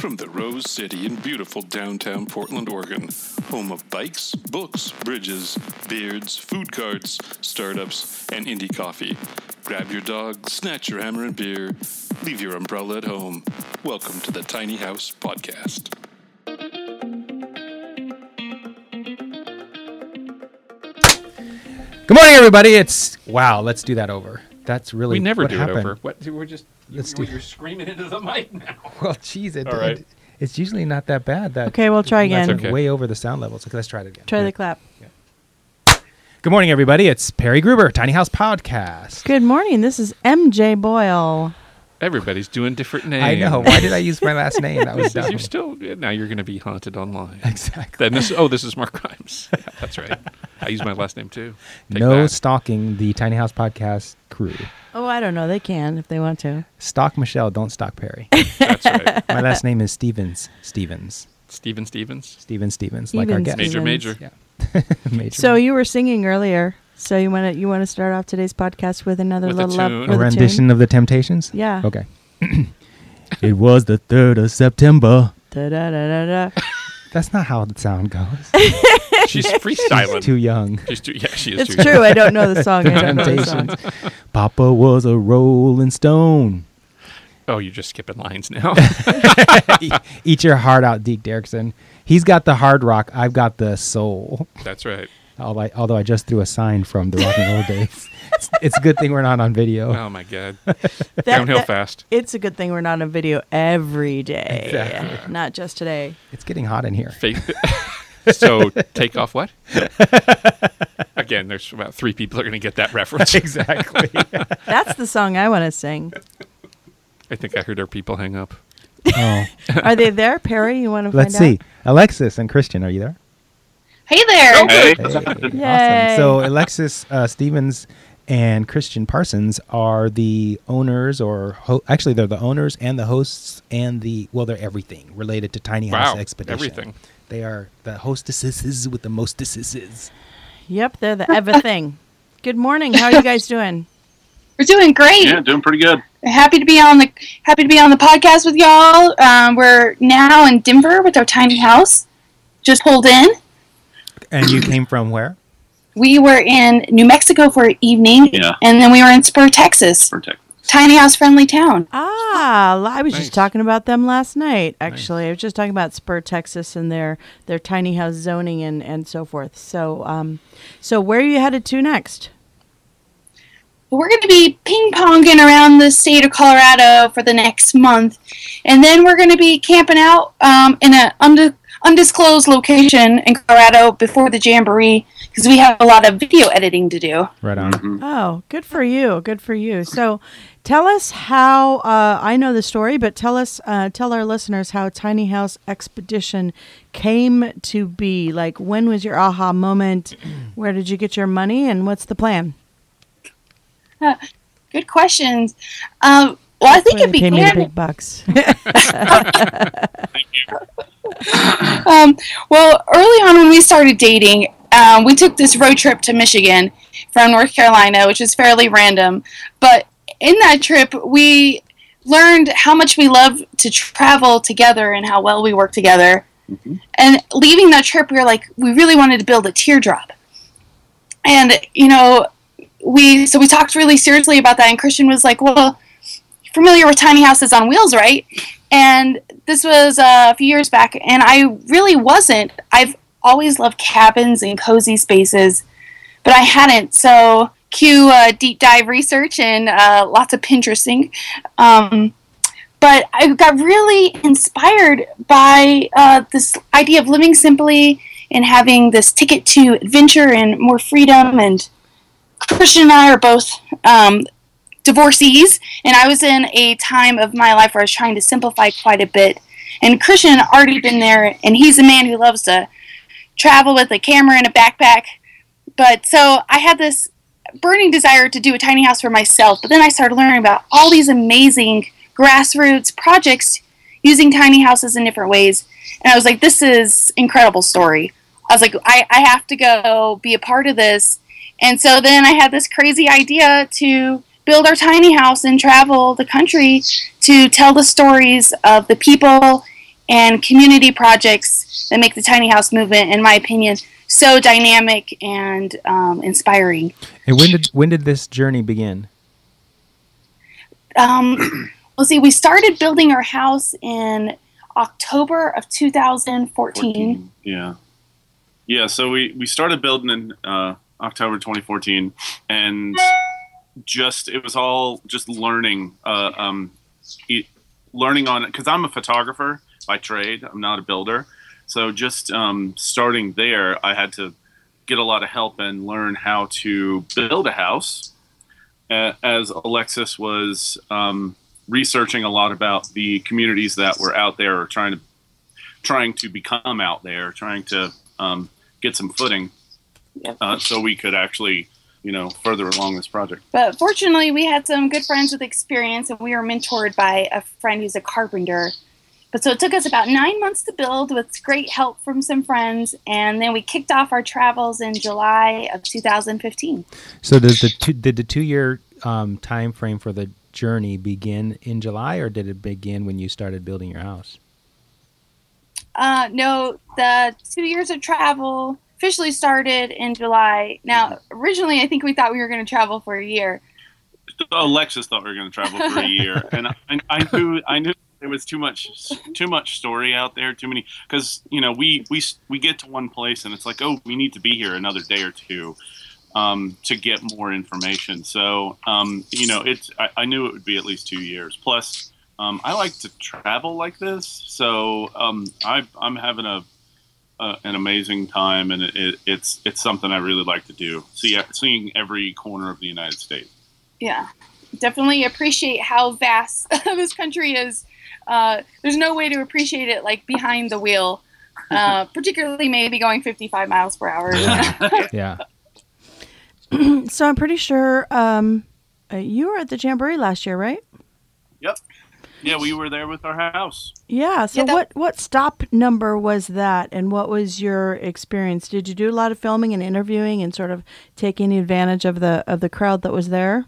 From the Rose City in beautiful downtown Portland, Oregon, home of bikes, books, bridges, beards, food carts, startups, and indie coffee. Grab your dog, snatch your hammer and beer, leave your umbrella at home. Welcome to the Tiny House Podcast. Good morning, everybody. It's wow. Let's do that over. That's really We never what do happened. it over. What? We're just. Let's you, do- You're screaming into the mic now. Well, geez, it, All right. it- it's usually not that bad. That Okay, we'll try that's again. okay. Way over the sound levels. Okay, let's try it again. Try the clap. Good morning, everybody. It's Perry Gruber, Tiny House Podcast. Good morning. This is MJ Boyle. Everybody's doing different names. I know. Why did I use my last name? That was dumb. You're still now. You're going to be haunted online. exactly. Then this. Oh, this is Mark Grimes. Yeah, that's right. I use my last name too. Take no that. stalking the Tiny House Podcast crew. Oh, I don't know. They can if they want to. Stalk Michelle. Don't stalk Perry. That's right. my last name is Stevens. Stevens. Steven Stevens. Steven Stevens. Like our guest. Major, major. Yeah. Major. So you were singing earlier. So you want to you want to start off today's podcast with another With little up tune. with a a rendition tune? of the Temptations. Yeah. Okay. it was the third of September. Da-da-da-da-da. That's not how the sound goes. She's She's freestyling. too young. She's too. Yeah, she is It's too. true. I don't know the song. I don't know the song. Papa was a rolling stone. Oh, you're just skipping lines now. Eat your heart out, Deek Diedricksen. He's got the hard rock. I've got the soul. that's right. Although I, although I just threw a sign from the rock and roll days. It's, it's a good thing we're not on video. Oh my God. That- Downhill that- fast. It's a good thing we're not on video every day, Exactly. not just today. It's getting hot in here. Faith. so take off what? Again, there's about three people are going to get that reference. exactly. That's the song I want to sing. I think I heard our people hang up. oh, Are they there, Perry? You want to let's find see. Alexis and Christian, are you there? Hey there. Hey, Yay. Awesome. So Alexis uh, Stevens and Christian Parsons are the owners, or ho- actually, they're the owners and the hosts and the well, they're everything related to Tiny House Wow, Expedition. everything. They are the hostesses with the mostesses. Yep, they're the everything. Good morning. How are you guys doing? We're doing great. Yeah, doing pretty good. Happy to be on the happy to be on the podcast with y'all. Um, we're now in Denver with our tiny house. Just pulled in. And you came from where? We were in New Mexico for an evening, Yeah, and then we were in Spur, Texas. for tech. Tiny house friendly town. Ah, I was Nice. just talking about them last night. Actually, I was just talking about Spur, Texas, and their their tiny house zoning and and so forth. So, um, so where are you headed to next? We're going to be ping ponging around the state of Colorado for the next month, and then we're going to be camping out um, in an unde- undisclosed location in Colorado before the jamboree because we have a lot of video editing to do. Right on. Mhm. Oh, good for you. Good for you. So, tell us how. Uh, I know the story, but tell us, uh, tell our listeners how Tiny House Expedition came to be. Like, when was your aha moment? Where did you get your money, and what's the plan? Good questions. Um, well, I think it you pay me the began. big bucks. Um, well, early on when we started dating, um, we took this road trip to Michigan from North Carolina, which is fairly random. But in that trip, we learned how much we love to travel together and how well we work together. And leaving that trip, we were like, we really wanted to build a teardrop. And, you know, we so we talked really seriously about that and christian was like well you're familiar with tiny houses on wheels right? And this was uh, a few years back and i really wasn't. I've always loved cabins and cozy spaces but i hadn't. So cue uh, deep dive research and uh, lots of pinteresting. Um, but i got really inspired by uh, this idea of living simply and having this ticket to adventure and more freedom. And Christian and I are both um, divorcees, and I was in a time of my life where I was trying to simplify quite a bit. And Christian had already been there, and he's a man who loves to travel with a camera and a backpack. But so I had this burning desire to do a tiny house for myself, but then I started learning about all these amazing grassroots projects using tiny houses in different ways. And I was like, this is incredible story. I was like, I, I have to go be a part of this. And so then I had this crazy idea to build our tiny house and travel the country to tell the stories of the people and community projects that make the tiny house movement, in my opinion, so dynamic and um, inspiring. And when did when did this journey begin? Um, well, see, we started building our house in October of 2014. 14, Yeah. Yeah, so we, we started building in uh, October 2014, and just it was all just learning, uh, um, e- learning on it because I'm a photographer by trade. I'm not a builder, so just um, starting there, I had to get a lot of help and learn how to build a house. Uh, as Alexis was um, researching a lot about the communities that were out there or trying to trying to become out there, trying to um, get some footing, uh, so we could actually, you know, further along this project. But fortunately, we had some good friends with experience, and we were mentored by a friend who's a carpenter. But so it took us about nine months to build with great help from some friends, and then we kicked off our travels in July of 2015. So does the two, did the two year um, time frame for the journey begin in July, or did it begin when you started building your house? Uh, no, the two years of travel officially started in July. Now, originally, I think we thought we were going to travel for a year. Alexis thought we were going to travel for a year, and I, I knew I knew there was too much too much story out there, too many because you know we we we get to one place and it's like oh we need to be here another day or two um, to get more information. So um, you know it's I, I knew it would be at least two years. Plus, um, I like to travel like this, so um, I, I'm having a uh, an amazing time, and it, it, it's it's something I really like to do. See, seeing every corner of the United States. Yeah, definitely appreciate how vast this country is. Uh, there's no way to appreciate it like behind the wheel, uh, particularly maybe going 55 miles per hour. Yeah. So I'm pretty sure um, uh, you were at the Jamboree last year, right? Yep. Yeah, we were there with our house. Yeah. So Yeah, that- what what stop number was that, and what was your experience? Did you do a lot of filming and interviewing, and sort of taking advantage of the of the crowd that was there?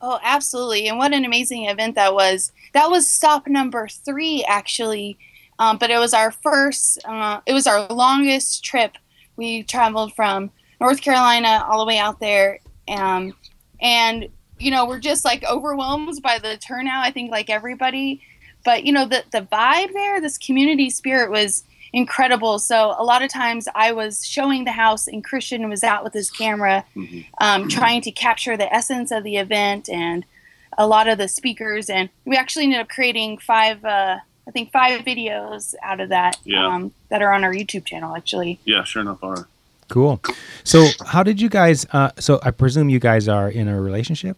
Oh, absolutely. And what an amazing event that was. That was stop number three, actually. Um, but it was our first, uh, it was our longest trip. We traveled from North Carolina all the way out there. Um, and, you know, we're just like overwhelmed by the turnout, I think, like everybody. But, you know, the, the vibe there, this community spirit was incredible. So a lot of times I was showing the house, and Christian was out with his camera Mhm. um, trying to capture the essence of the event and a lot of the speakers. And we actually ended up creating five, uh, I think, five videos out of that Yeah. um, that are on our YouTube channel, actually. Yeah, sure enough, are. Cool. So how did you guys? Uh, so I presume you guys are in a relationship.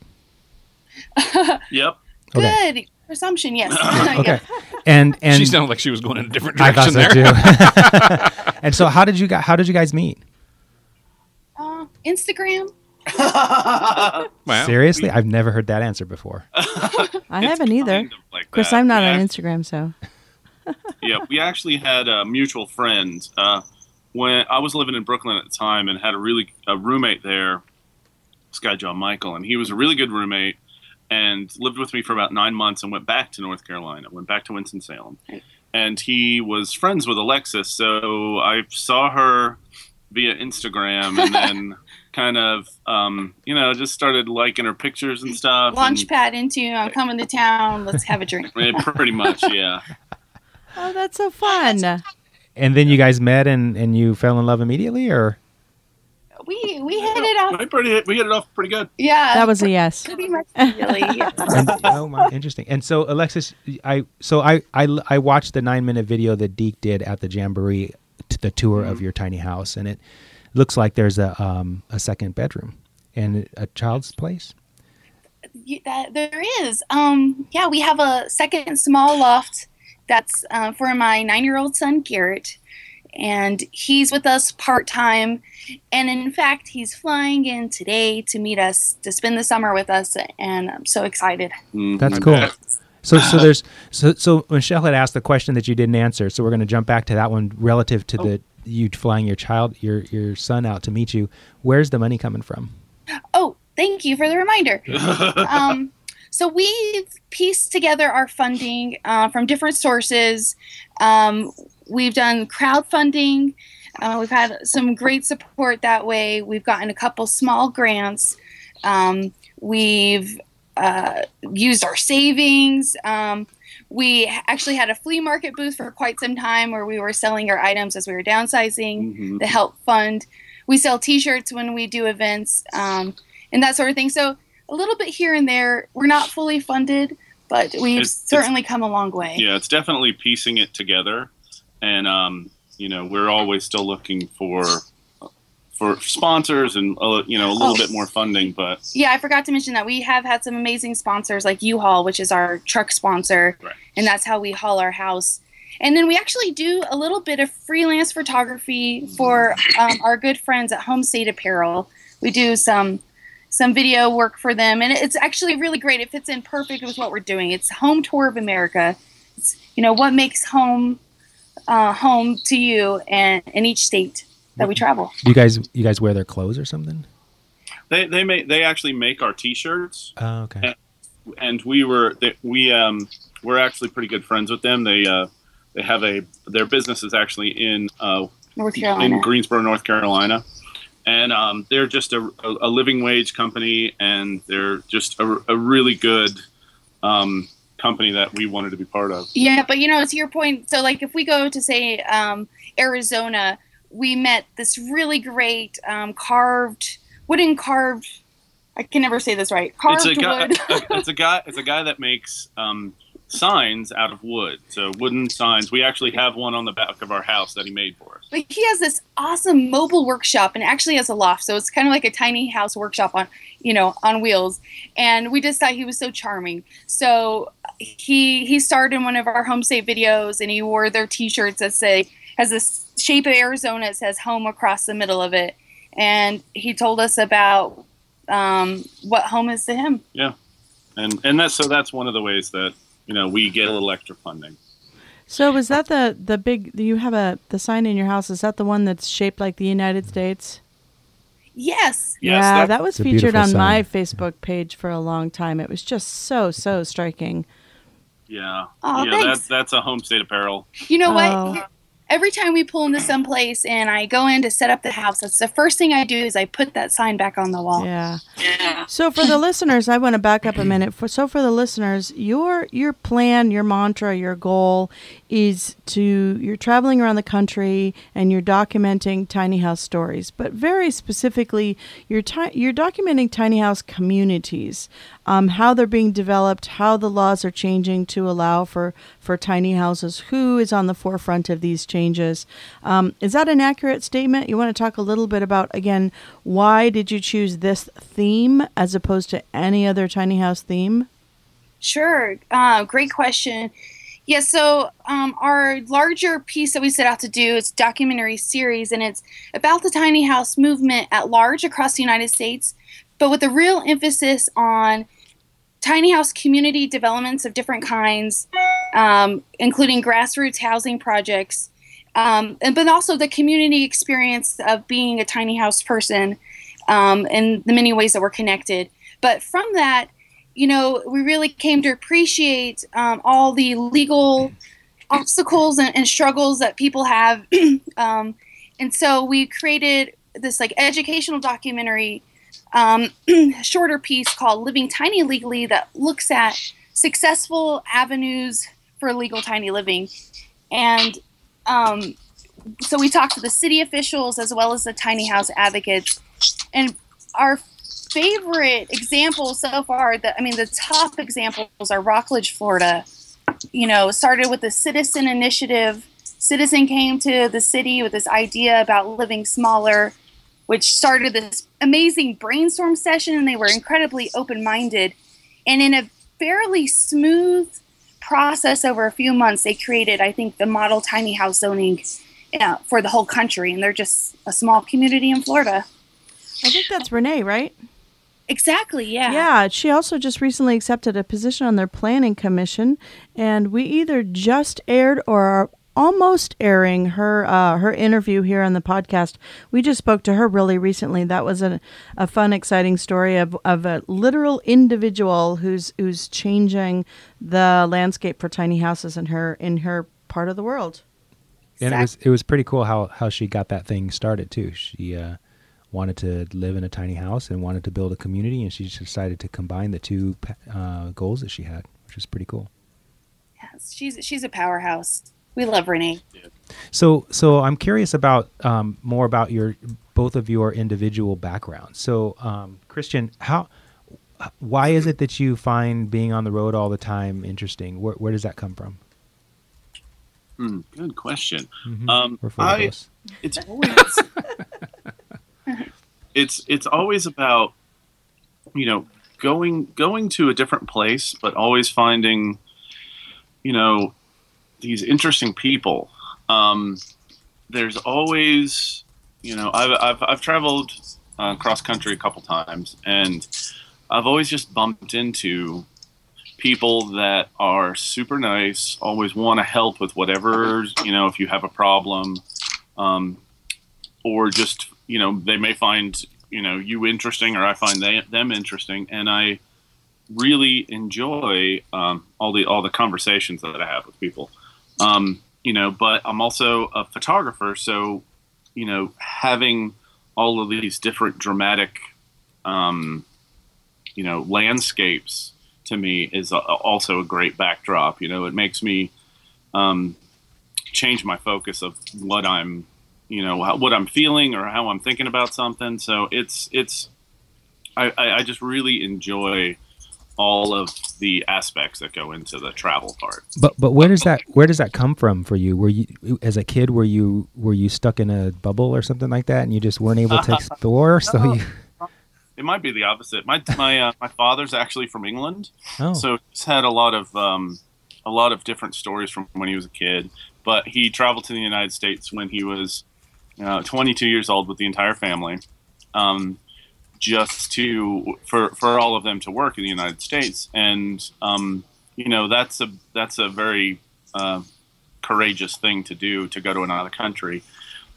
Yep. Okay. Good presumption, yes. Okay. And and she sounded like she was going in a different direction I thought direction so there. too. and so how did you guys? How did you guys meet? Uh, Instagram. Wow. Seriously, I've never heard that answer before. I haven't either. kind of like Of course, that. I'm not We on Instagram, so yeah, we actually had a mutual friend uh, when I was living in Brooklyn at the time, and had a really a roommate there, this guy John Michael, and he was a really good roommate, and lived with me for about nine months, and went back to North Carolina, went back to Winston Salem, and he was friends with Alexis, so I saw her via Instagram, and then kind of um, you know just started liking her pictures and stuff. and- Launchpad into I'm coming to town. Let's have a drink. Pretty much, yeah. oh, that's so fun. And then you guys met and and you fell in love immediately, or We we hit it off. We pretty we hit it off pretty good. Yeah, That was a yes. pretty much really. And- oh my, interesting. And so Alexis, I so I I I watched the nine minute video that Deek did at the Jamboree, t- the tour of your tiny house, and it looks like there's a um a second bedroom and a child's place. Y- that there is. Um, yeah, we have a second small loft that's uh, for my nine-year-old son Garrett, and he's with us part time. And in fact, he's flying in today to meet us to spend the summer with us, and I'm so excited. Mm, That's cool. bet. So so there's so so Michelle had asked the question that you didn't answer. So we're going to jump back to that one relative to the you flying your child your your son out to meet you. Where's the money coming from? Oh, thank you for the reminder. um, so we've pieced together our funding uh, from different sources. Um, we've done crowdfunding. Uh, we've had some great support that way. We've gotten a couple small grants. Um, we've uh, used our savings. Um, we actually had a flea market booth for quite some time where we were selling our items as we were downsizing Mhm. to help fund. We sell T-shirts when we do events um, and that sort of thing. So a little bit here and there. We're not fully funded, but we've It's- it's- certainly come a long way. Yeah, it's definitely piecing it together, and um, you know, we're always still looking for for sponsors and uh, you know a little Oh. bit more funding. But Yeah, I forgot to mention that we have had some amazing sponsors like U-Haul, which is our truck sponsor, Right. and that's how we haul our house. And then we actually do a little bit of freelance photography for um, our good friends at Home State Apparel. We do some some video work for them, and it's actually really great. It fits in perfect with what we're doing. It's Home Tour of America. It's you know what makes home uh, home to you and in each state that we travel. You guys you guys wear their clothes or something? they they make they actually make our T-shirts, Oh, okay. and we were they, we um we're actually pretty good friends with them. They uh they have a their business is actually in uh North Carolina. in Greensboro, North Carolina. And um, they're just a, a, living wage company, and they're just a, a really good um, company that we wanted to be part of. Yeah, but you know, to your point, so like if we go to say um, Arizona, we met this really great um, carved, wooden carved. I can never say this right. Carved It's a guy. wood. it's a guy. It's a guy that makes um, signs out of wood. So wooden signs. We actually have one on the back of our house that he made for us. But he has this awesome mobile workshop and actually has a loft. So it's kind of like a tiny house workshop on, you know, on wheels. And we just thought he was so charming. So he he starred in one of our home state videos and he wore their t-shirts that say has this shape of Arizona. It says home across the middle of it. And he told us about um, what home is to him. Yeah. And and that's so that's one of the ways that you know we get a little extra funding. So was that the the big? You have a the sign in your house. Is that the one that's shaped like the United States? Yes. Yes, yeah, that- that, was featured on beautiful my. Facebook page for a long time. It was just so so striking. Yeah. Aw, yeah. thanks. That's that's a home state apparel. You know Oh. what? Every time we pull into some place and I go in to set up the house, that's the first thing I do is I put that sign back on the wall. Yeah. So for the listeners, I want to back up a minute. For so for the listeners, your your plan, your mantra, your goal is to you're traveling around the country and you're documenting tiny house stories, but very specifically, you're ti- you're documenting tiny house communities, um, how they're being developed, how the laws are changing to allow for for tiny houses, who is on the forefront of these changes. Um, is that an accurate statement? You want to talk a little bit about again why did you choose this theme as opposed to any other tiny house theme? Sure. Uh, great question. Yeah, so um, our larger piece that we set out to do is documentary series, and it's about the tiny house movement at large across the United States, but with a real emphasis on tiny house community developments of different kinds, um, including grassroots housing projects, um, and but also the community experience of being a tiny house person, um, and the many ways that we're connected. But from that, you know, we really came to appreciate um, all the legal obstacles and, and struggles that people have. um, and so we created this like educational documentary, um, shorter piece called Living Tiny Legally that looks at successful avenues for legal tiny living. And um, so we talked to the city officials as well as the tiny house advocates. And our favorite examples so far that I mean the top examples are Rockledge, Florida. You know, started with a citizen initiative. Citizen came to the city with this idea about living smaller, which started this amazing brainstorm session and they were incredibly open-minded. And in a fairly smooth process over a few months, they created, I think, the model tiny house zoning uh, for the whole country. And they're just a small community in Florida. I think that's Renee, right? Exactly. Yeah. Yeah, she also just recently accepted a position on their planning commission, and we either just aired or are almost airing her uh, her interview here on the podcast. We just spoke to her really recently. That was a, a fun, exciting story of, of a literal individual who's who's changing the landscape for tiny houses in her in her part of the world. And it was it was pretty cool how how she got that thing started too. She uh, wanted to live in a tiny house and wanted to build a community, and she just decided to combine the two uh, goals that she had, which was pretty cool. Yes, she's she's a powerhouse. We love Renee. So so I'm curious about um, more about your both of your individual backgrounds. So um, Christian, how why is it that you find being on the road all the time interesting? Where, where does that come from? Hmm, good question. Mhm. Um, We're full of I, it's always it's it's always about you know going going to a different place, but always finding you know these interesting people. Um, there's always you know I've I've, I've traveled uh, cross country a couple times, and I've always just bumped into people that are super nice, always want to help with whatever, you know, if you have a problem, um, or just, you know, they may find, you know, you interesting or I find they, them interesting. And I really enjoy um, all the, all the conversations that I have with people. Um, you know, but I'm also a photographer. So, you know, having all of these different dramatic, um, you know, landscapes to me is a, also a great backdrop. You know, it makes me um, change my focus of what I'm, you know, how, what I'm feeling or how I'm thinking about something. So it's it's I, I just really enjoy all of the aspects that go into the travel part. But but where does that where does that come from for you? Were you as a kid were you were you stuck in a bubble or something like that and you just weren't able to explore? So you It might be the opposite. My my uh, my father's actually from England, oh so he's had a lot of um, a lot of different stories from when he was a kid. But he traveled to the United States when he was uh, 22 years old with the entire family, um, just to for for all of them to work in the United States. And um, you know that's a that's a very uh, courageous thing to do to go to another country.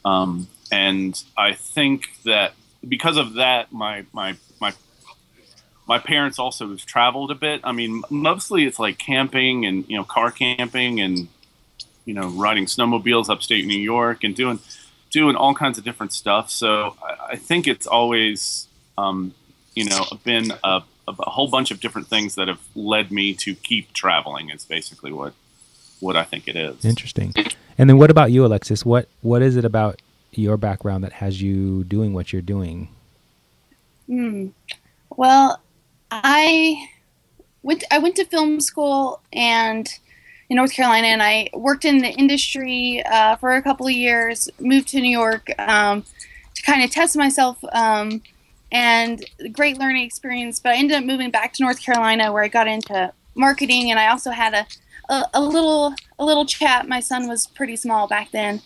Um, and I think that because of that, my my my my parents also have traveled a bit. I mean, mostly it's like camping and you know car camping and you know riding snowmobiles upstate New York and doing doing all kinds of different stuff. So I, I think it's always um, you know been a, a whole bunch of different things that have led me to keep traveling. Is basically what what I think it is. interesting. And then what about you, Alexis? What what is it about your background that has you doing what you're doing? Hmm. Well, I went. I went to film school and in North Carolina, and I worked in the industry uh, for a couple of years. Moved to New York um, to kind of test myself, um, and great learning experience. But I ended up moving back to North Carolina, where I got into marketing, and I also had a a, a little a little chat. My son was pretty small back then,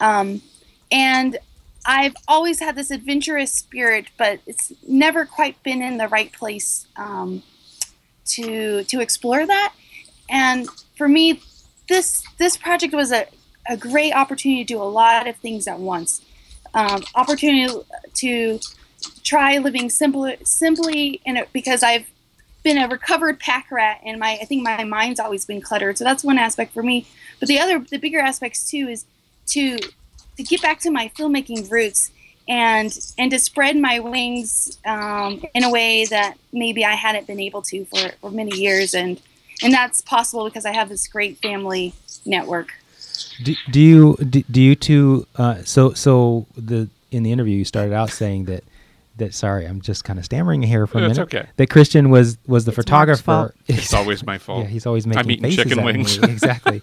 um, and I've always had this adventurous spirit, but it's never quite been in the right place um, to to explore that. And for me, this this project was a, a great opportunity to do a lot of things at once. Um, opportunity to try living simple, simply, in it because I've been a recovered pack rat, and my I think my mind's always been cluttered. So that's one aspect for me. But the other, the bigger aspects too, is to to get back to my filmmaking roots and and to spread my wings um, in a way that maybe I hadn't been able to for, for many years and and that's possible because I have this great family network. Do, do you do, do you two? Uh, so so the in the interview you started out saying that that sorry I'm just kind of stammering here for a That's minute. okay. That Christian was was the It's photographer. It's always my fault. Yeah, he's always making I'm eating faces chicken at me. wings. exactly.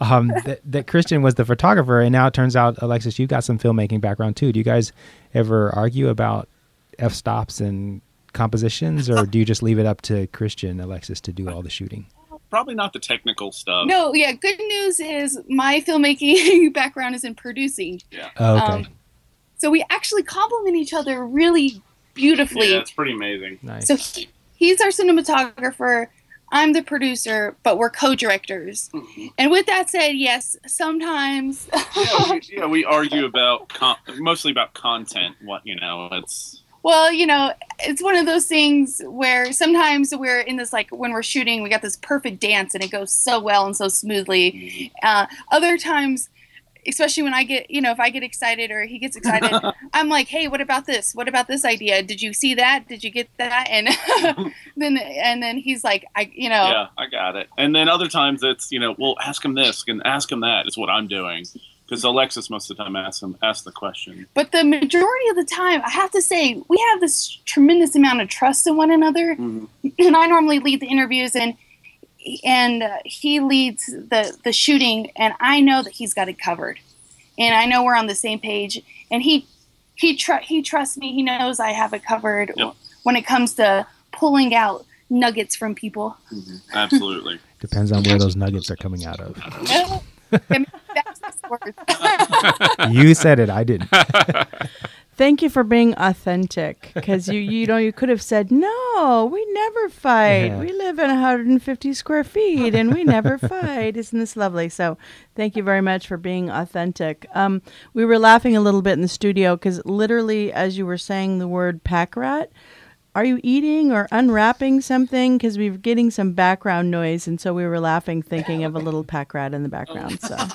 um, that, that Christian was the photographer, and now it turns out, Alexis, you got some filmmaking background too. Do you guys ever argue about f stops and compositions, or do you just leave it up to Christian, Alexis, to do all the shooting? Probably not the technical stuff. No, yeah, good news is my filmmaking background is in producing. Oh, okay, Um, so we actually complement each other really beautifully. Yeah, it's pretty amazing. nice. So he, he's our cinematographer. I'm the producer, but we're co-directors. And with that said, yes, sometimes yeah, we, yeah, we argue about con- mostly about content. What you know, it's Well, you know, it's one of those things where sometimes we're in this like when we're shooting, we got this perfect dance and it goes so well and so smoothly. Uh, other times, especially when I get, you know, if I get excited or he gets excited, I'm like, "Hey, what about this? What about this idea? Did you see that? Did you get that?" And then and then he's like, "I, you know, yeah, I got it. And then other times it's you know, well, ask him this and ask him that is what I'm doing because Alexis most of the time asks him asks the question. But the majority of the time, I have to say, we have this tremendous amount of trust in one another. And I normally lead the interviews, and and uh, he leads the the shooting, and I know that he's got it covered, and I know we're on the same page. And he he tr- he trusts me. He knows I have it covered Yep. when it comes to pulling out nuggets from people. Absolutely. Depends on where those nuggets are coming out of. I mean, that's the word. You said it. I didn't. Thank you for being authentic because you you know you could have said no we never fight Yeah. we live in 150 square feet and we never fight isn't this lovely so thank you very much for being authentic um, we were laughing a little bit in the studio because literally as you were saying the word pack rat are you eating or unwrapping something because we were getting some background noise and so we were laughing thinking of a little pack rat in the background so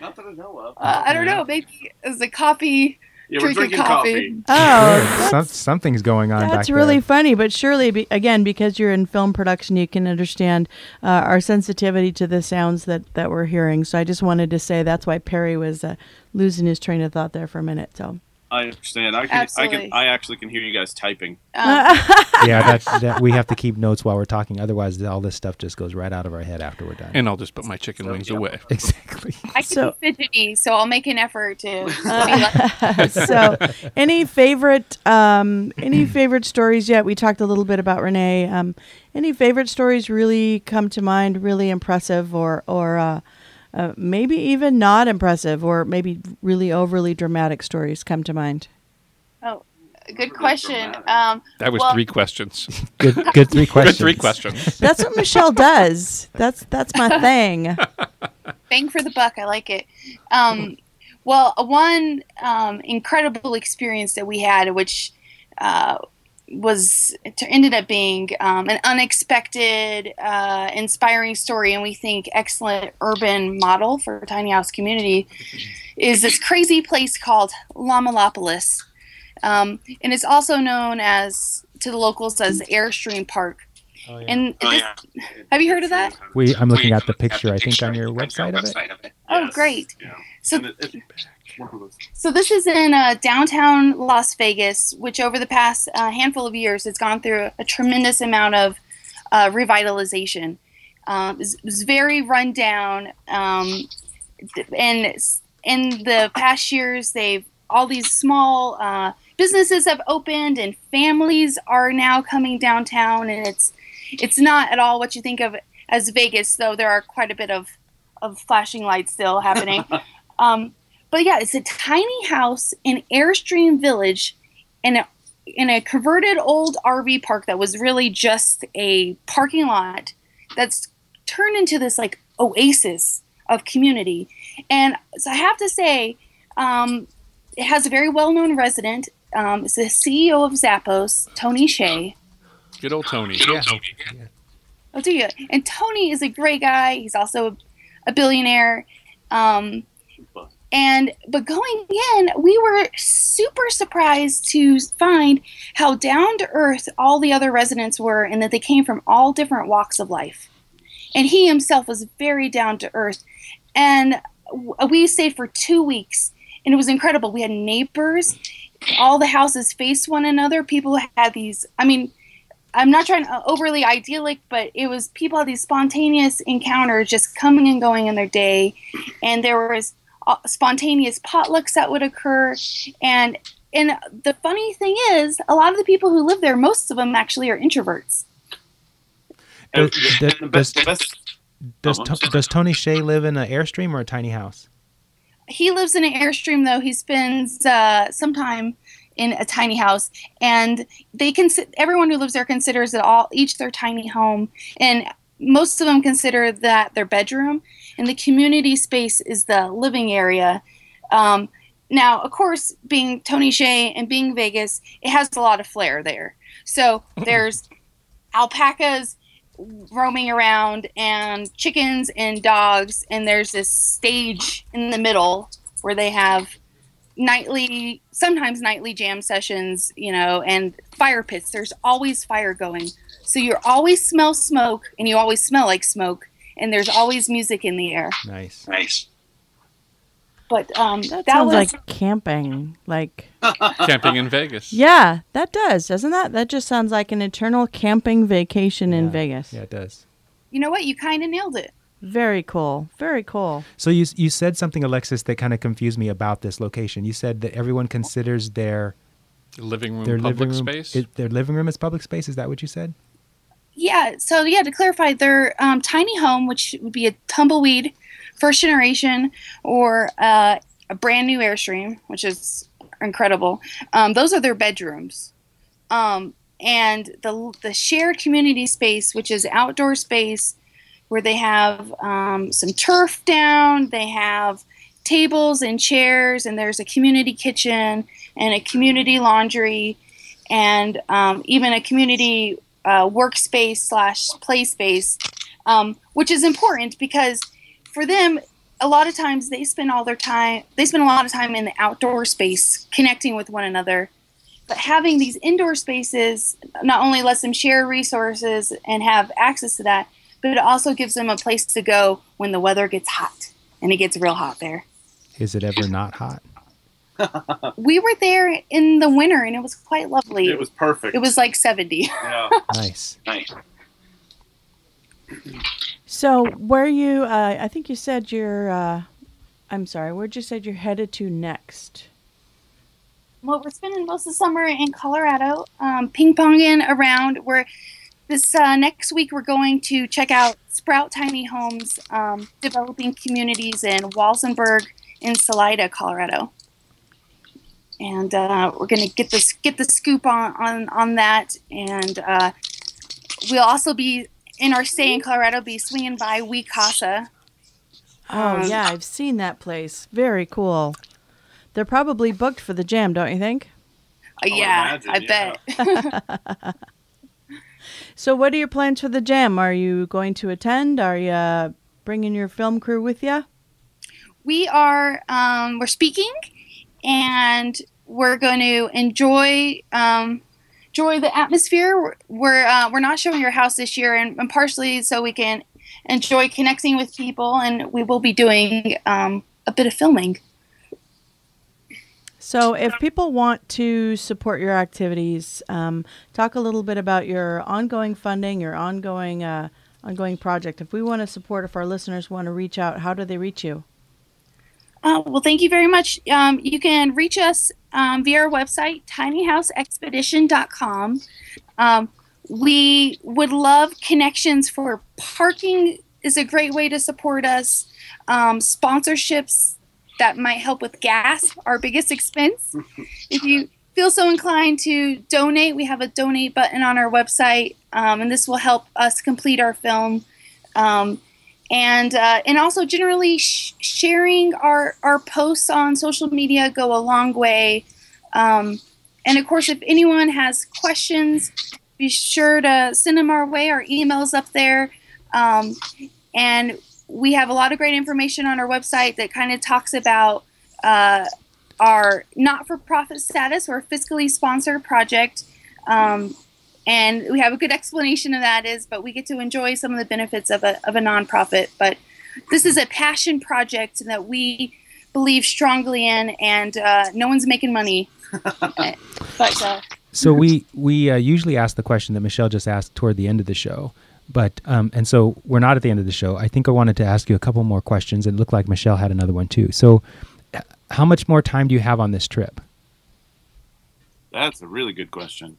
Not that I know of. Uh, I don't know. Maybe it's a coffee. Yeah, we're drinking drinking coffee. coffee. oh Some, something's going on back That's there. really funny, but surely, be, again, because you're in film production, you can understand uh, our sensitivity to the sounds that, that we're hearing. So I just wanted to say that's why Perry was uh, losing his train of thought there for a minute. So I understand. I can. I can. I actually can hear you guys typing. Um, yeah, that, that we have to keep notes while we're talking. Otherwise, all this stuff just goes right out of our head after we're done. And I'll just put my chicken wings yeah. away. exactly. I can So- be fidgety, so I'll make an effort to. be like- so, any favorite um, any favorite stories yet? We talked a little bit about Renee. Um, any favorite stories really come to mind? Really impressive, or or uh, uh, maybe even not impressive, or maybe really overly dramatic stories come to mind. oh, good question. Um, That was Well- three questions. Good, good three questions. Good three questions. That's what Michelle does. That's that's my thing. bang for the buck. I like it. Um, well, one um, incredible experience that we had, which uh, was it ended up being um, an unexpected, uh, inspiring story, and we think excellent urban model for a tiny house community, is this crazy place called Llamapolis, um, and it's also known as to the locals as Airstream Park. And this, have you heard of that? We, I'm looking at the picture. I think on your website of it. Oh, Yes. great! Yeah. So And it- it- one of those- So this is in uh, downtown Las Vegas, which over the past uh, handful of years has gone through a tremendous amount of uh, revitalization. Um, it's, it's very run down, um, and in the past years, they've all these small uh, businesses have opened, and families are now coming downtown, and it's it's not at all what you think of as Vegas, though there are quite a bit of of flashing lights still happening. um, but yeah, it's a tiny house in Airstream Village, in a in a converted old RV park that was really just a parking lot that's turned into this like oasis of community. And so I have to say, um, it has a very well known resident. Um, it's the CEO of Zappos, Tony Hsieh. Good old Tony. Oh, do you? And Tony is a great guy. He's also a, a billionaire. Um, and but going in, we were super surprised to find how down to earth all the other residents were, and that they came from all different walks of life. And he himself was very down to earth. And we stayed for two weeks, and it was incredible. We had neighbors. All the houses faced one another. People had these. I mean, I'm not trying to overly idyllic, but it was people had these spontaneous encounters just coming and going in their day, and there was uh, spontaneous potlucks that would occur, and and the funny thing is, a lot of the people who live there, most of them actually are introverts. Does- does- and the best- does- Does I'm to, sorry. does Tony Hsieh live in an airstream or a tiny house? He lives in an airstream, though. He spends uh, some time in a tiny house, and they can. Everyone who lives there considers it all each their tiny home, and most of them consider that their bedroom, and the community space is the living area. Um, now, of course, being Tony Hsieh and being Vegas, it has a lot of flair there. So there's alpacas roaming around and chickens and dogs and there's this stage in the middle where they have nightly sometimes nightly jam sessions you know and fire pits there's always fire going so you always smell smoke and you always smell like smoke and there's always music in the air Nice. Nice. but um That, that, sounds was like camping. Like Camping in Vegas. yeah, that does, doesn't that? That just sounds like an eternal camping vacation in Vegas. Yeah, it does. you know what you kind of nailed it Very cool. Very cool. So you you said something, Alexis, that kind of confused me about this location. You said that everyone considers their Living room, their public living room space. is- their living room is public space. Is that what you said? Yeah, so yeah, to clarify, their um, tiny home, which would be a tumbleweed, first generation, or uh, a brand new Airstream, which is incredible. Um, those are their bedrooms, um, and the the shared community space, which is outdoor space, where they have um, some turf down, they have tables and chairs, and there's a community kitchen and a community laundry, and um, even a community uh, workspace slash play space, um, which is important because for them, a lot of times they spend all their time, they spend a lot of time in the outdoor space connecting with one another. But having these indoor spaces not only lets them share resources and have access to that, but it also gives them a place to go when the weather gets hot and it gets real hot there. Is it ever not hot? We were there in the winter and it was quite lovely. It was perfect. It was like 70. Yeah. Nice. nice. So where you? Uh, I think you said you're. Uh, I'm sorry. Where'd you said you're headed to next? well, we're spending most of the summer in Colorado, um, ping ponging around. We're this uh, next week we're going to check out Sprout Tiny Homes, um, developing communities in Walsenburg in Salida, Colorado, and uh, we're going to get this get the scoop on on on that, and uh, we'll also be in our stay in Colorado, be swinging by WeeCasa. Oh Um, yeah, I've seen that place. Very cool. They're probably booked for the jam, don't you think? Uh, yeah, imagine, I yeah. bet. So what are your plans for the jam? Are you going to attend? Are you uh, bringing your film crew with you? we are um, we're speaking and we're going to enjoy um, enjoy the atmosphere we're uh, we're not showing your house this year and, and partially so we can enjoy connecting with people and we will be doing um, a bit of filming So if people want to support your activities, um, talk a little bit about your ongoing funding, your ongoing uh, ongoing project. If we want to support, if our listeners want to reach out, how do they reach you? Uh, well, thank you very much. Um, you can reach us um, via our website, tinyhouseexpedition.com. Um, we would love connections for parking is a great way to support us. Um, sponsorships that might help with gas, our biggest expense. if you feel so inclined to donate, we have a donate button on our website, um, and this will help us complete our film. Um, and uh, and also generally sh- sharing our our posts on social media go a long way. Um, and of course, if anyone has questions, be sure to send them our way. Our email's up there, um, and we have a lot of great information on our website that kind of talks about uh, our not-for-profit status or fiscally sponsored project. Um, and we have a good explanation of that is but we get to enjoy some of the benefits of a, of a nonprofit but this is a passion project that we believe strongly in and uh, no one's making money but uh, So we we uh, usually ask the question that Michelle just asked toward the end of the show, but um, and so we're not at the end of the show. I think I wanted to ask you a couple more questions. It looked like Michelle had another one too. So, how much more time do you have on this trip? That's a really good question.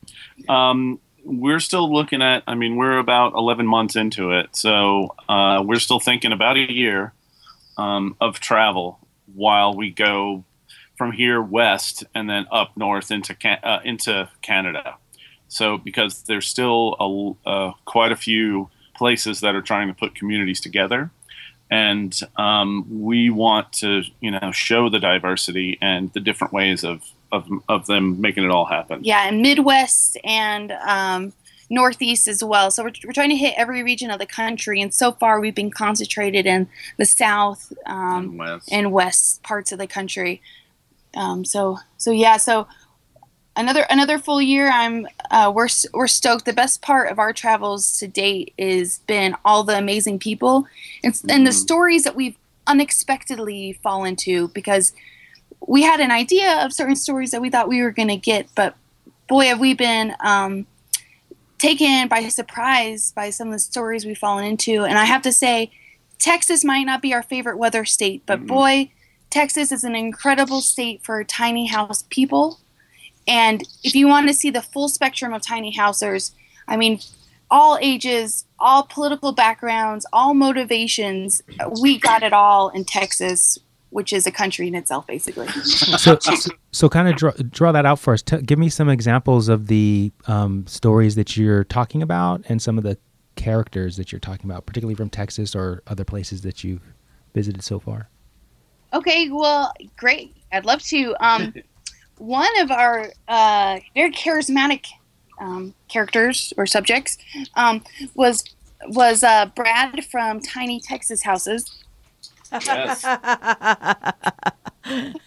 Um, we're still looking at. I mean, we're about 11 months into it, so uh, we're still thinking about a year um, of travel while we go from here west and then up north into Can- uh, into Canada. So because there's still a, uh, quite a few places that are trying to put communities together, and um, we want to you know show the diversity and the different ways of of, of them making it all happen. Yeah, and Midwest and um, Northeast as well. So we're, we're trying to hit every region of the country, and so far we've been concentrated in the South um, And west. and West parts of the country. Um, so so yeah, so another another full year. I'm uh, we're we're stoked. The best part of our travels to date is been all the amazing people and, s and the Mhm. stories that we've unexpectedly fallen to because we had an idea of certain stories that we thought we were going to get, but boy, have we been um, taken by surprise by some of the stories we've fallen into. And I have to say, Texas might not be our favorite weather state, but Mhm. boy, Texas is an incredible state for tiny house people. And if you want to see the full spectrum of tiny housers, I mean, all ages, all political backgrounds, all motivations, we got it all in Texas, which is a country in itself, basically. so, so, so kind of draw, draw that out for us. T- give me some examples of the um, stories that you're talking about and some of the characters that you're talking about, particularly from Texas or other places that you've visited so far. Okay, well, great. I'd love to. Um, one of our uh, very charismatic um, characters or subjects um, was was uh, Brad from Tiny Texas Houses. Yes.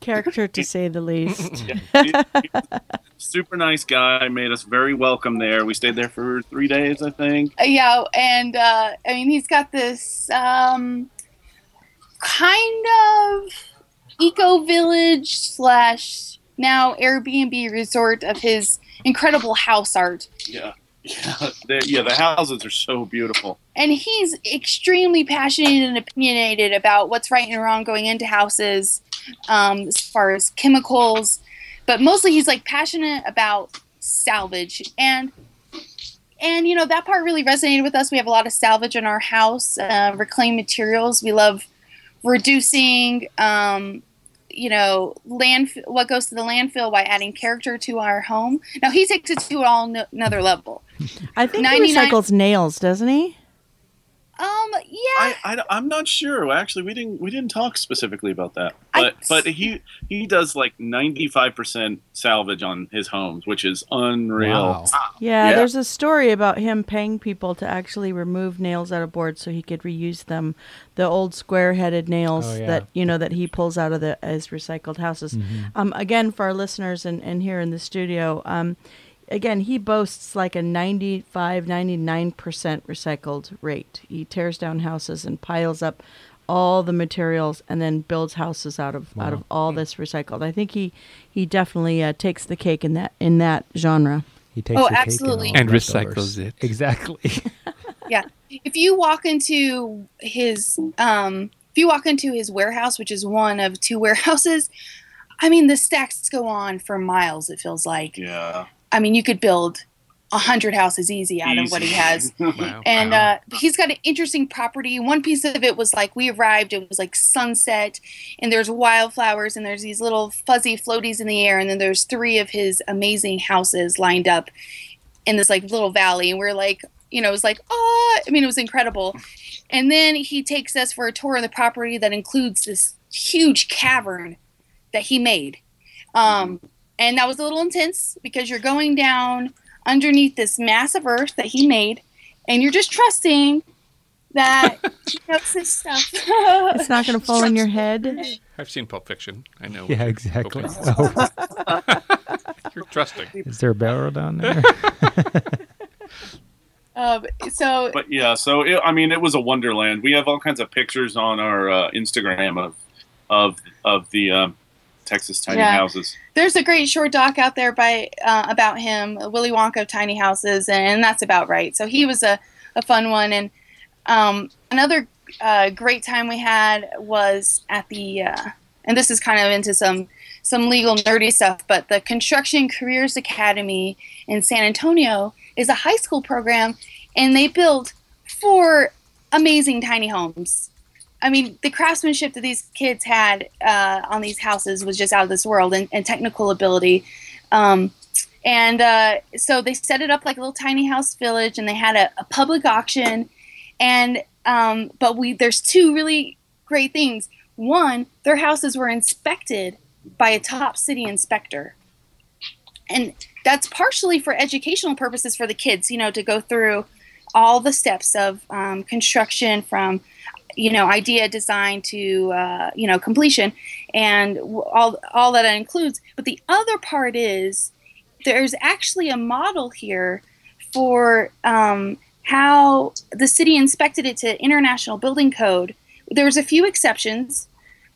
Character to say the least. Yeah, he- he's a super nice guy. Made us very welcome there. We stayed there for three days, I think. Uh, yeah, and uh, I mean, he's got this um, kind of eco village slash now Airbnb resort of his incredible house art. Yeah, yeah, yeah. The houses are so beautiful. and he's extremely passionate and opinionated about what's right and wrong going into houses um, as far as chemicals but mostly he's like passionate about salvage and and you know that part really resonated with us we have a lot of salvage in our house uh, reclaimed materials we love reducing um, you know land what goes to the landfill by adding character to our home now he takes it to all no- another level I think 99 he recycles nails, doesn't he? Um yeah I, I am not sure. Actually, we didn't we didn't talk specifically about that. I- But but he he does like 95 percent salvage on his homes, which is unreal. Wow. Yeah, Yeah. there's a story about him paying people to actually remove nails out of boards so he could reuse them. The old square-headed nails Oh, yeah. that you know that he pulls out of the as recycled houses. Um, again, for our listeners and, and here in the studio, um, again, he boasts like a 95, 99% recycled rate. He tears down houses and piles up all the materials and then builds houses out of out of all this recycled. I think he he definitely uh, takes the cake in that in that genre. He takes Oh, the cake absolutely. and, And recycles it. Exactly. Yeah. If you walk into his um if you walk into his warehouse, which is one of two warehouses, I mean the stacks go on for miles, it feels like. Yeah. I mean you could build a hundred houses easy out of what he has. Wow. And wow. uh, he's got an interesting property. One piece of it was like we arrived, it was like sunset, and there's wildflowers, and there's these little fuzzy floaties in the air, and then there's three of his amazing houses lined up in this like little valley, and we're like, you know, it was like, oh, I mean, it was incredible. And then he takes us for a tour of the property that includes this huge cavern that he made. Um, and that was a little intense because you're going down underneath this mass of earth that he made, and you're just trusting that he knows his stuff. It's not going to fall in your head. I've seen Pulp Fiction. I know. yeah, exactly. Okay. Oh, You're trusting. is there a barrel down there? um, so But yeah, so it, I mean, it was a wonderland. We have all kinds of pictures on our uh, Instagram of of of the um, Texas tiny Yeah. houses. there's a great short doc out there by uh, about him, Willy Wonka of tiny houses, and that's about right. So he was a, a fun one, and um, another uh, great time we had was at the, uh, and this is kind of into some some legal nerdy stuff, but the Construction Careers Academy in San Antonio is a high school program, and they built four amazing tiny homes I mean, the craftsmanship that these kids had uh, on these houses was just out of this world, and, and technical ability. Um, and uh, so they set it up like a little tiny house village, and they had a, a public auction. And um, but we there's two really great things. One, their houses were inspected by a top city inspector, and that's partially for educational purposes for the kids. You know, to go through all the steps of um, construction from you know idea design to uh, you know completion and all all that includes. But the other part is there's actually a model here for um, how the city inspected it to international building code. There was a few exceptions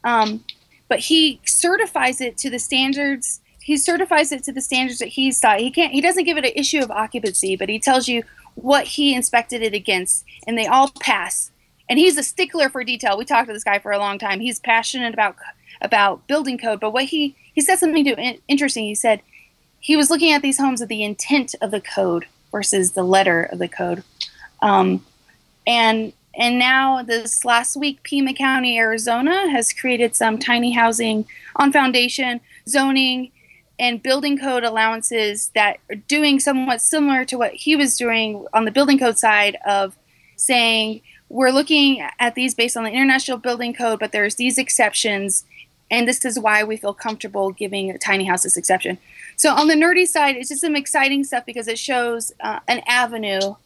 um, but he certifies it to the standards he certifies it to the standards that he's thought he can't he doesn't give it an issue of occupancy but he tells you what he inspected it against and they all pass and he's a stickler for detail. We talked to this guy for a long time. He's passionate about about building code, but what he he said something to, interesting. He said he was looking at these homes at the intent of the code versus the letter of the code, um, and and now this last week, Pima County, Arizona, has created some tiny housing on foundation zoning and building code allowances that are doing somewhat similar to what he was doing on the building code side of saying we're looking at these based on the International Building Code, but there's these exceptions, and this is why we feel comfortable giving a tiny house this exception. So on the nerdy side, it's just some exciting stuff because it shows uh, an avenue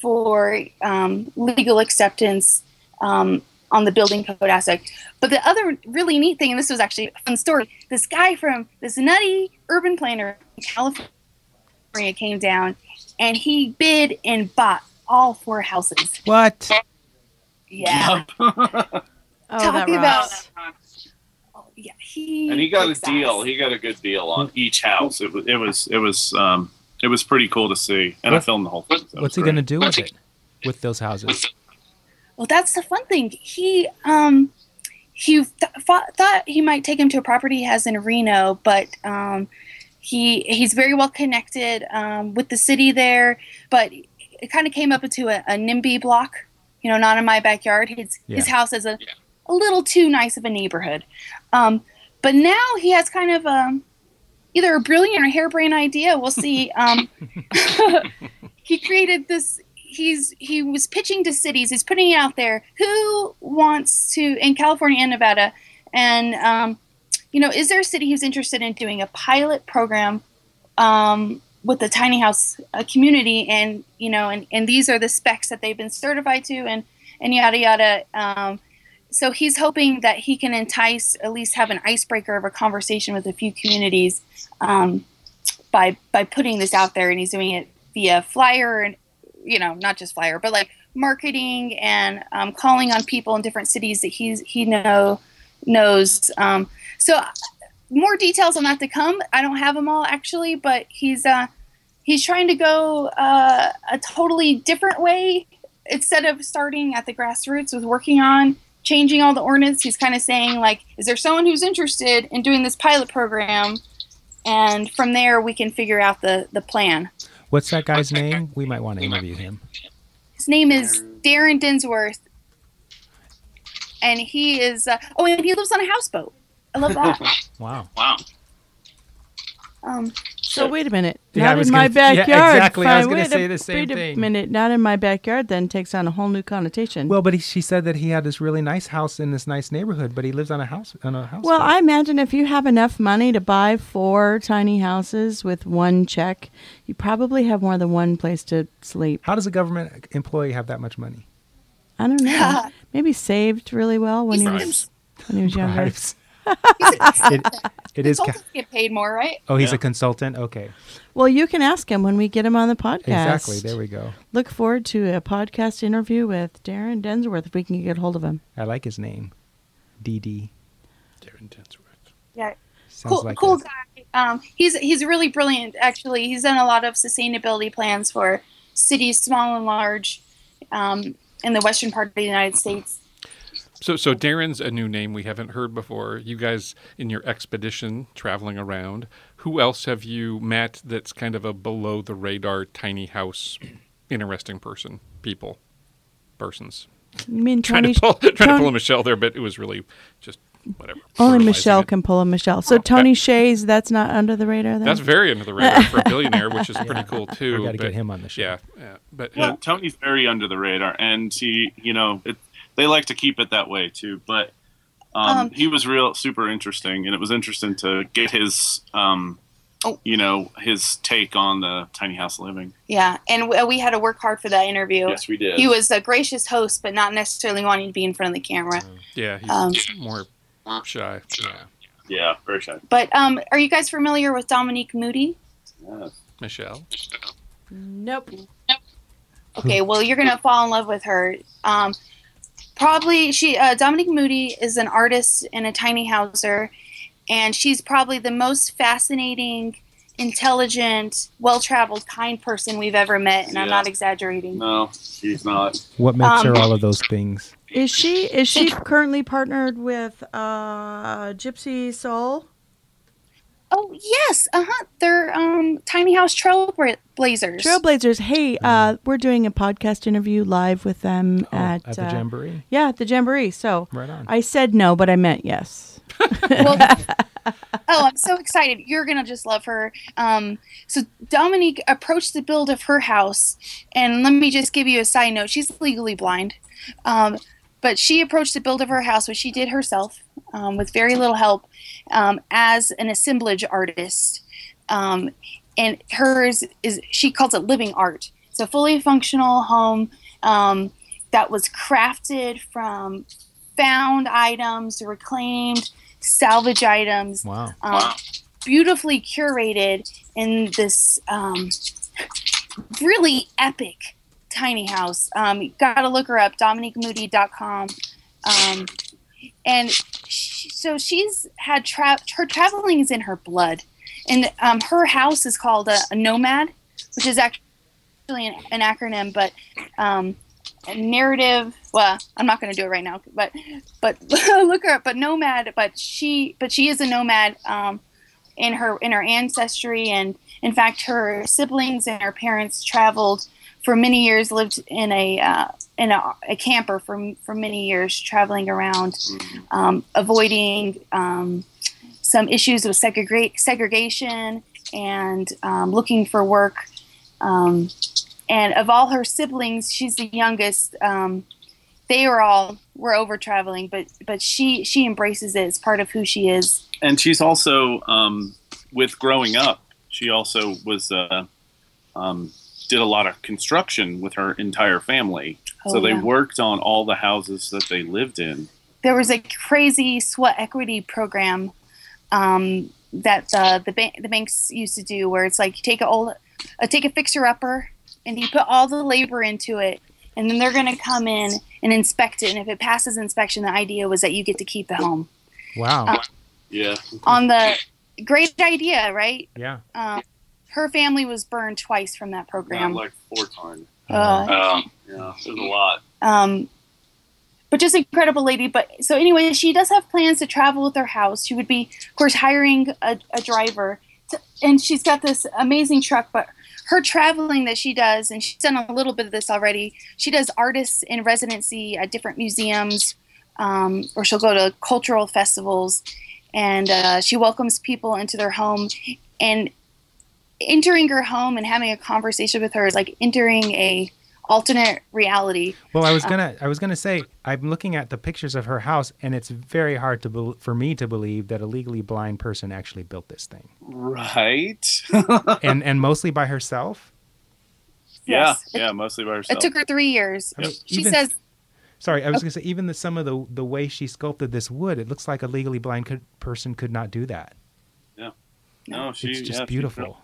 for um, legal acceptance um, on the building code aspect. But the other really neat thing, and this was actually a fun story, this guy from this nutty urban planner in California came down and he bid and bought all four houses. What? Yeah. Oh, Talking about oh, yeah, he and he got a kicks deal. ass. He got a good deal on each house. It was it was it was um it was pretty cool to see, and I filmed the whole thing. so What's he going to do with it? With those houses? Well, that's the fun thing. He um he th- thought, thought he might take him to a property he has in Reno, but um he he's very well connected um, with the city there. But it kind of came up into a, a NIMBY block, you know, not in my backyard. His his house is a a little too nice of a neighborhood. Um, but now he has kind of a either a brilliant or harebrained idea. We'll see. Um, he created this. He's he was pitching to cities. He's putting it out there. Who wants to in California and Nevada, and um, you know, is there a city who's interested in doing a pilot program um, with the tiny house uh, community? And you know, and, and these are the specs that they've been certified to, and and yada yada. Um, so he's hoping that he can entice, at least have an icebreaker of a conversation with a few communities um, by by putting this out there, and he's doing it via flyer and you know not just flyer, but like marketing and um, calling on people in different cities that he's he know knows. Um, so more details on that to come. I don't have them all actually, but he's uh, he's trying to go uh, a totally different way instead of starting at the grassroots with working on changing all the ordinance he's kind of saying like is there someone who's interested in doing this pilot program and from there we can figure out the the plan What's that guy's name? We might want to interview him. his name is darren dinsworth and he is uh, oh and he lives on a houseboat i love that Wow. Wow. um So wait a minute. Yeah, I not was in my gonna- yeah, backyard. exactly. I was gonna wait say a- the same wait a minute. Not in my backyard then takes on a whole new connotation. Well, but he, she said that he had this really nice house in this nice neighborhood, but he lives on a house on a house. Well, I imagine if you have enough money to buy four tiny houses with one check, you probably have more than one place to sleep. How does a government employee have that much money? I don't know. Maybe saved really well when he was when he was younger. Bribes. it, it is. Ca- get paid more right oh, he's Yeah. a consultant. Okay, Well, you can ask him when we get him on the podcast. exactly. There we go. Look forward to a podcast interview with Darren Densworth if we can get hold of him. I like his name. DD Darren Densworth. yeah sounds cool, like cool a- guy. Um, he's he's really brilliant. Actually, he's done a lot of sustainability plans for cities, small and large, um, in the western part of the United States. So, so Darren's a new name we haven't heard before. You guys, in your expedition traveling around, who else have you met that's kind of a below the radar, tiny house, interesting person, people, persons? You mean trying to pull trying to pull a Michelle there, but it was really just whatever. Only Michelle it. can pull a Michelle. So Tony Hsieh, that's not under the radar. Then? That's very under the radar for a billionaire, which is pretty cool too. We got to but- get him on the show. Yeah, yeah, but Yeah, Tony's very under the radar, and he, you know, it, they like to keep it that way too. But um, Um, he was real super interesting, and it was interesting to get his, um, Oh. you know, his take on the tiny house living. Yeah, and we, we had to work hard for that interview. Yes, we did. He was a gracious host, but not necessarily wanting to be in front of the camera. yeah, he's Um, more shy. Yeah, yeah, very shy. But um, are you guys familiar with Dominique Moody? Yeah. Michelle. Nope. Nope. Okay, well, you're gonna fall in love with her. Um, probably she uh, Dominique Moody is an artist and a tiny houser, and she's probably the most fascinating, intelligent, well-traveled, kind person we've ever met, and I'm not exaggerating. No, he's not. What makes Um, her all of those things? Is she is she currently partnered with uh, Gypsy Soul? Oh yes, uh huh. They're um, tiny house trailblazers. Trailblazers. Hey, uh, we're doing a podcast interview live with them Oh, at, at the uh, Jamboree. Yeah, at the Jamboree. So Right on. I said no, but I meant yes. well, oh, I'm so excited. You're going to just love her. Um, so, Dominique approached the build of her house, and let me just give you a side note. She's legally blind, um, but she approached the build of her house, which she did herself um, with very little help um, as an assemblage artist. Um, and hers is, she calls it living art. It's a fully functional home um, that was crafted from found items, reclaimed, salvage items, Wow. um, beautifully curated in this um, really epic tiny house. Um, gotta look her up, DominiqueMoody.com. Um, and she, so she's had tra- her traveling is in her blood, and um, her house is called a, a nomad, which is actually an, an acronym, but um, a narrative. Well, I'm not going to do it right now, but but look her up. But nomad, but she but she is a nomad um, in her in her ancestry, and in fact, her siblings and her parents traveled for many years, lived in a uh, in a, a camper for for many years, traveling around, um, avoiding um, some issues with segregation and um, looking for work. Um, and of all her siblings, she's the youngest. Um, they were all were over traveling, but but she she embraces it as part of who she is. and she's also um, with growing up she also was uh, um, did a lot of construction with her entire family so Oh, they yeah. worked on all the houses that they lived in There was a crazy sweat equity program um, that the the, ba- the banks used to do, where it's like you take a old uh, take a fixer upper and you put all the labor into it. And then they're going to come in and inspect it. And if it passes inspection, the idea was that you get to keep the home. Wow. Uh, yeah On the great idea, right? yeah. Um, her family was burned twice from that program. like four times Uh, um, yeah there's a lot um, but just incredible lady. But so anyway, she does have plans to travel with her house. She would be, of course, hiring a, a driver, to, and she's got this amazing truck. But her traveling that she does, and she's done a little bit of this already. She does artists in residency at different museums, um, or she'll go to cultural festivals, and uh, she welcomes people into their home, and entering her home and having a conversation with her is like entering a alternate reality. Well, I was uh, gonna, I was gonna say, I'm looking at the pictures of her house, and it's very hard to bel for me to believe that a legally blind person actually built this thing, right and and mostly by herself. yeah Yes. yeah mostly by herself. It took her three years. I mean, She even- says, Sorry, I was oh. gonna say even the some of the the way she sculpted this wood, it looks like a legally blind could, person could not do that. No she it's yeah, just she- beautiful.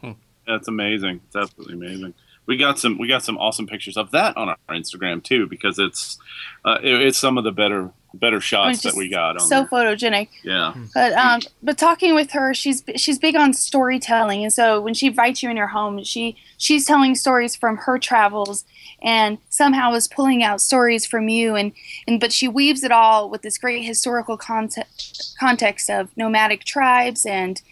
That's amazing. It's absolutely amazing. We got some we got some awesome pictures of that on our Instagram too because it's uh, it- it's some of the better better shots that we got on so there. photogenic. Yeah. But um, but talking with her, she's she's big on storytelling, and so when she invites you in her home, she she's telling stories from her travels, and somehow is pulling out stories from you, and and but she weaves it all with this great historical context context of nomadic tribes and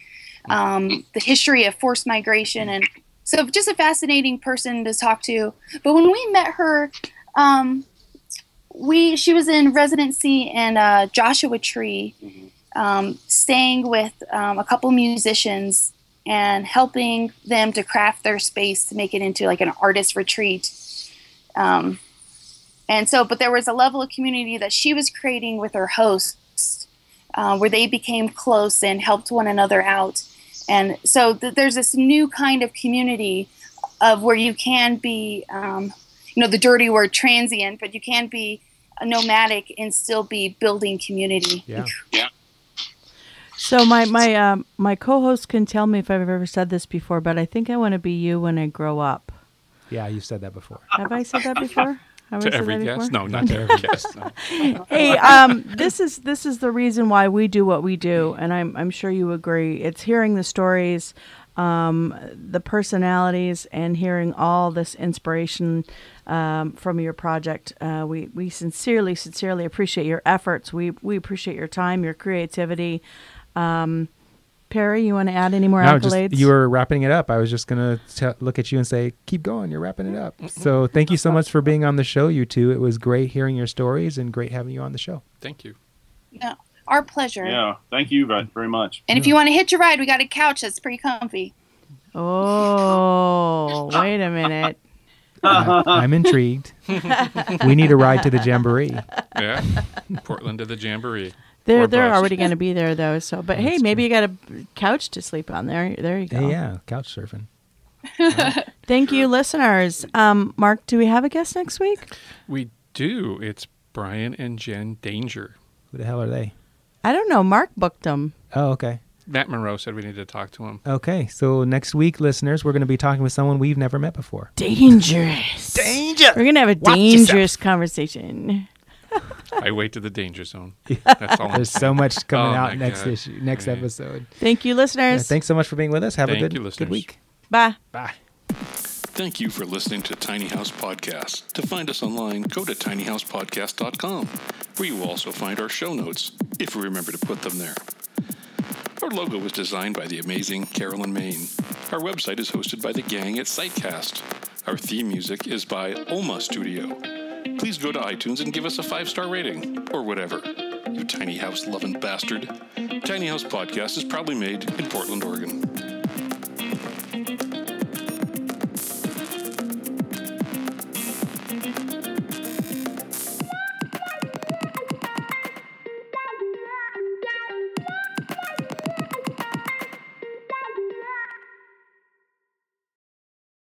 um, the history of forced migration, and so just a fascinating person to talk to. But when we met her, um, we she was in residency in uh, Joshua Tree, um, staying with um, a couple musicians and helping them to craft their space to make it into like an artist retreat. Um, and so, but there was a level of community that she was creating with her hosts, uh, where they became close and helped one another out. And so th- there's this new kind of community of where you can be, um, you know, the dirty word transient, but you can be a nomadic and still be building community. Yeah. yeah. So my my um, my co-host can tell me if I've ever said this before, but I think I want to be you when I grow up. Yeah, you've said that before. Have I said that before? To every guest? No, not to every guest. no. hey, um, this is this is the reason why we do what we do, and I'm I'm sure you agree. It's hearing the stories, um, the personalities, and hearing all this inspiration um, from your project. Uh, we we sincerely, sincerely appreciate your efforts. We we appreciate your time, your creativity. Um, Perry, you want to add any more No, accolades? just you were wrapping it up. I was just gonna look at you and say, "Keep going. You're wrapping it up." So thank you so much for being on the show, you two. It was great hearing your stories and great having you on the show. Thank you. No, our pleasure. Yeah, thank you very much. And if you want to hitch a ride, we got a couch that's pretty comfy. Oh, wait a minute. I- I'm intrigued. we need a ride to the jamboree. Yeah. Portland to the Jamboree. They're they're bus. already going to be there though. So, but hey, maybe you got a couch to sleep on there. There you go. Hey, yeah, couch surfing. Thank you, listeners. Um, Mark, do we have a guest next week? We do. It's Brian and Jen Danger. Who the hell are they? I don't know. Mark booked them. Oh, okay. Matt Monroe said we need to talk to him. Okay, so next week, listeners, we're going to be talking with someone we've never met before. Dangerous. Danger. We're gonna have a Watch dangerous conversation. I wait to the danger zone. That's all. There's so much coming Oh, out next God. issue, next Yeah. episode. Thank you, Yeah, listeners. thanks so much for being with us. Have Thank a good, you, good week. Bye. Bye. Thank you for listening to Tiny House Podcast. To find us online, go to tinyhousepodcast.com, where you will also find our show notes, if we remember to put them there. Our logo was designed by the amazing Carolyn Main. Our website is hosted by the gang at Sitecast. Our theme music is by Oma Studio. Please go to iTunes and give us a five star rating, or whatever. You tiny house loving bastard. Tiny House Podcast is proudly made in Portland, Oregon.